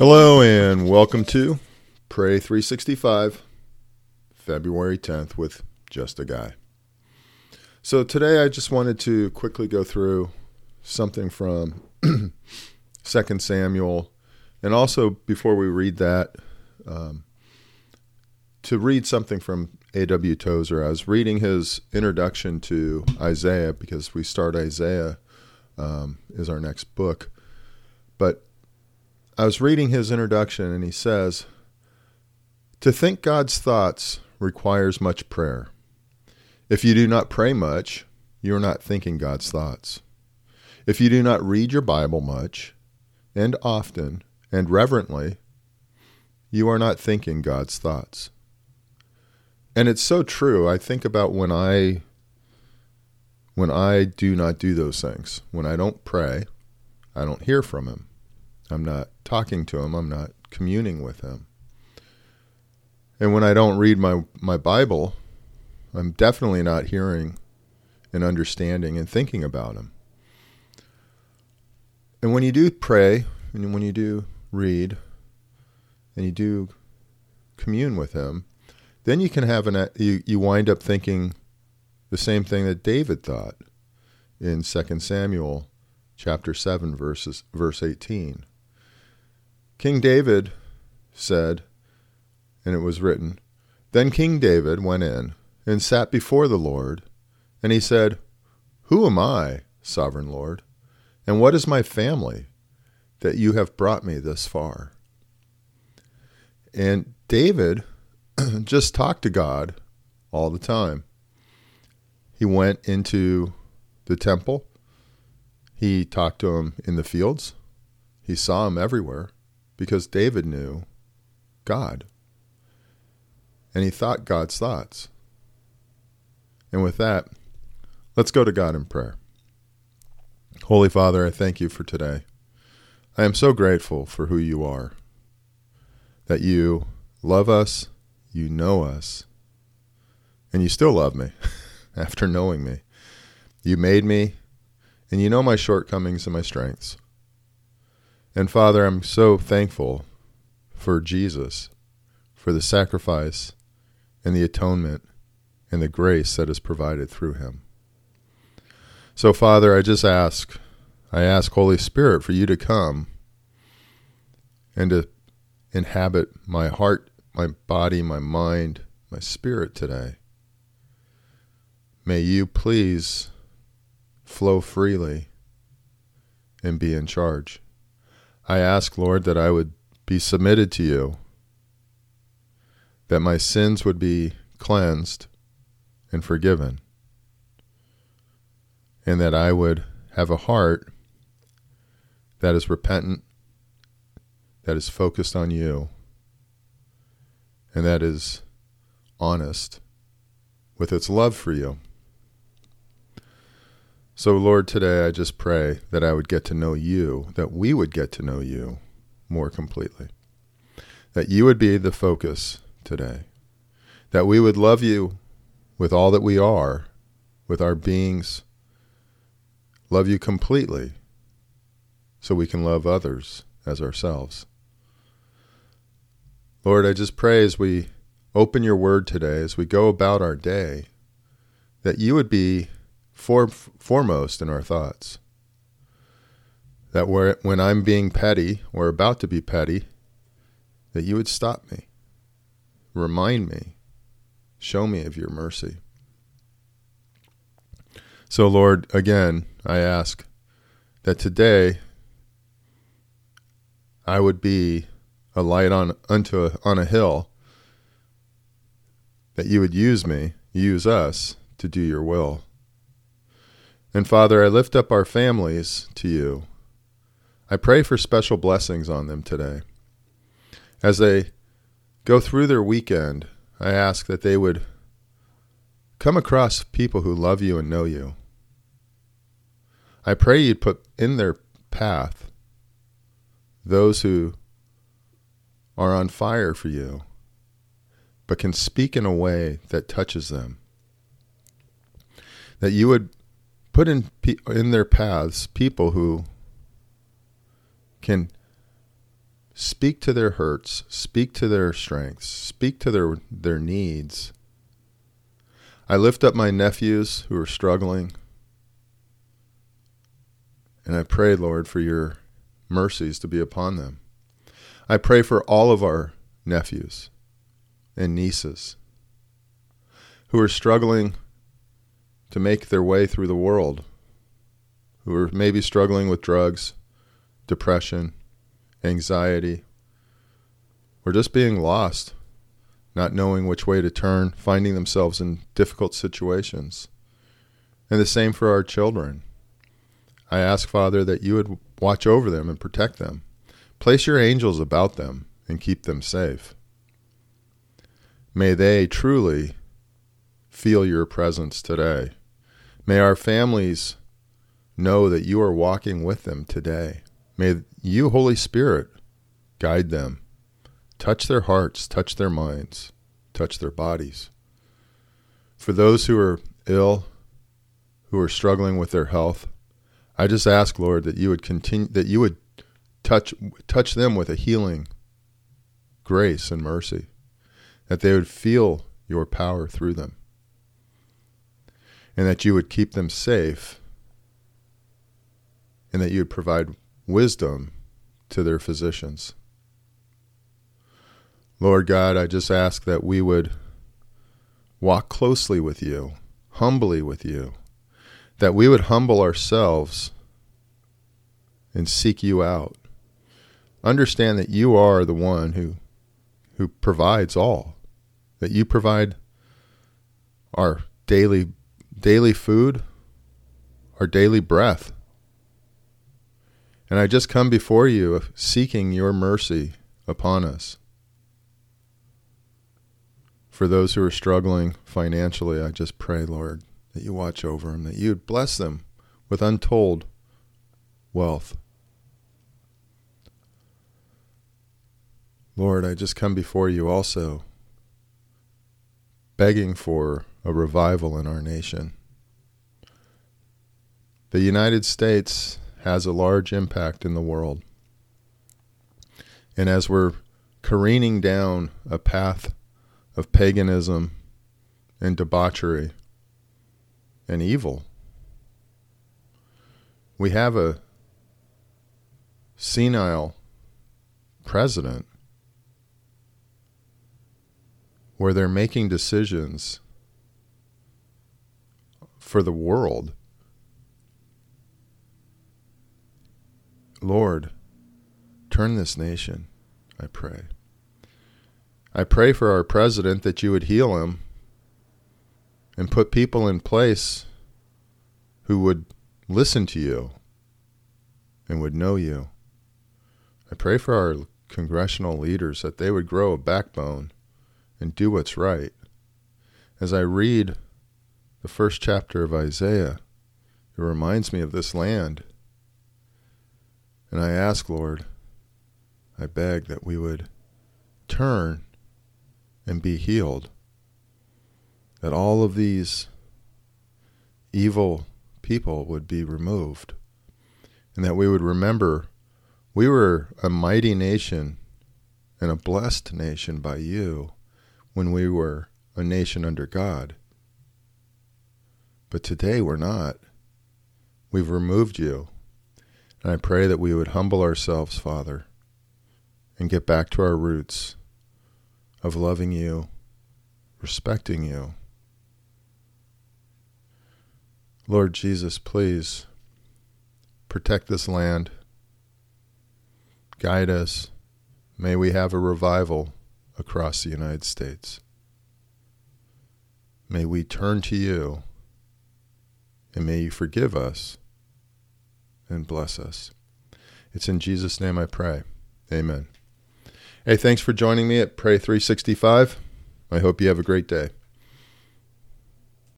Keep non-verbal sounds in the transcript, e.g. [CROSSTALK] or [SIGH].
Hello and welcome to Pray 365, February 10th with Just a Guy. So today I just wanted to quickly go through something from [CLEARS THROAT] 2 Samuel and also before we read that, um, to read something from A.W. Tozer. I was reading his introduction to Isaiah because we start Isaiah um, is our next book. But I was reading his introduction, and he says, To think God's thoughts requires much prayer. If you do not pray much, you are not thinking God's thoughts. If you do not read your Bible much, and often, and reverently, you are not thinking God's thoughts. And it's so true. I think about when I when I do not do those things. When I don't pray, I don't hear from him. I'm not talking to him. I'm not communing with him. And when I don't read my, my Bible, I'm definitely not hearing and understanding and thinking about him. And when you do pray, and when you do read, and you do commune with him, then you can have an uh, you, you wind up thinking the same thing that David thought in 2 Samuel chapter 7 verses verse 18 King David said, and it was written, Then King David went in and sat before the Lord, and he said, Who am I, sovereign Lord, and what is my family that you have brought me this far? And David [CLEARS THROAT] just talk to God all the time. He went into the temple. He talked to him in the fields. He saw him everywhere because David knew God. And he thought God's thoughts. And with that, let's go to God in prayer. Holy Father, I thank you for today. I am so grateful for who you are, that you love us, you know us, and you still love me [LAUGHS] after knowing me. You made me, and you know my shortcomings and my strengths. And Father, I'm so thankful for Jesus, for the sacrifice and the atonement and the grace that is provided through him. So, Father, I just ask, I ask, Holy Spirit, for you to come and to inhabit my heart, my body, my mind, my spirit today. May you please flow freely and be in charge. I ask, Lord, that I would be submitted to you, that my sins would be cleansed and forgiven, and that I would have a heart that is repentant, that is focused on you, and that is honest with its love for you. So, Lord, today I just pray that I would get to know you, that we would get to know you more completely, that you would be the focus today, that we would love you with all that we are, with our beings, love you completely, so we can love others as ourselves. Lord, I just pray as we open your word today, as we go about our day, that you would be for, foremost in our thoughts. That when I'm being petty or about to be petty, that you would stop me, remind me, show me of your mercy. So, Lord, again, I ask that today I would be a light on unto a, on a hill, that you would use me, use us to do your will. And Father, I lift up our families to you. I pray for special blessings on them today. As they go through their weekend, I ask that they would come across people who love you and know you. I pray you'd put in their path those who are on fire for you, but can speak in a way that touches them. That you would put in in their paths people who can speak to their hurts, speak to their strengths, speak to their their needs. I lift up my nephews who are struggling. And I pray, Lord, for your mercies to be upon them. I pray for all of our nephews and nieces who are struggling to make their way through the world, who are maybe struggling with drugs, depression, anxiety, or just being lost, not knowing which way to turn, finding themselves in difficult situations. And the same for our children. I ask, Father, that you would watch over them and protect them. Place your angels about them and keep them safe. May they truly feel your presence today. May our families know that you are walking with them today. May you, Holy Spirit, guide them. Touch their hearts, touch their minds, touch their bodies. For those who are ill, who are struggling with their health, I just ask, Lord, that you would continue that you would touch touch them with a healing grace and mercy, that they would feel your power through them, and that you would keep them safe, and that you would provide wisdom to their physicians. Lord God, I just ask that we would walk closely with you, humbly with you, that we would humble ourselves and seek you out. Understand that you are the one who who provides all. That you provide our daily daily food, our daily breath. And I just come before you uh, seeking your mercy upon us. For those who are struggling financially, I just pray, Lord, that you watch over them, that you would bless them with untold wealth. Lord, I just come before you also, begging for a revival in our nation. The United States has a large impact in the world. And as we're careening down a path of paganism and debauchery and evil, we have a senile president where they're making decisions for the world. Lord, turn this nation, I pray. I pray for our president that you would heal him and put people in place who would listen to you and would know you. I pray for our congressional leaders that they would grow a backbone and do what's right. As I read the first chapter of Isaiah, it reminds me of this land. And I ask, Lord, I beg that we would turn and be healed. That all of these evil people would be removed. And that we would remember we were a mighty nation and a blessed nation by you when we were a nation under God. But today we're not. We've removed you. And I pray that we would humble ourselves, Father, and get back to our roots of loving you, respecting you. Lord Jesus, please protect this land, guide us. May we have a revival across the United States. May we turn to you and may you forgive us and bless us. It's in Jesus' name I pray. Amen. Hey, thanks for joining me at Pray 365. I hope you have a great day.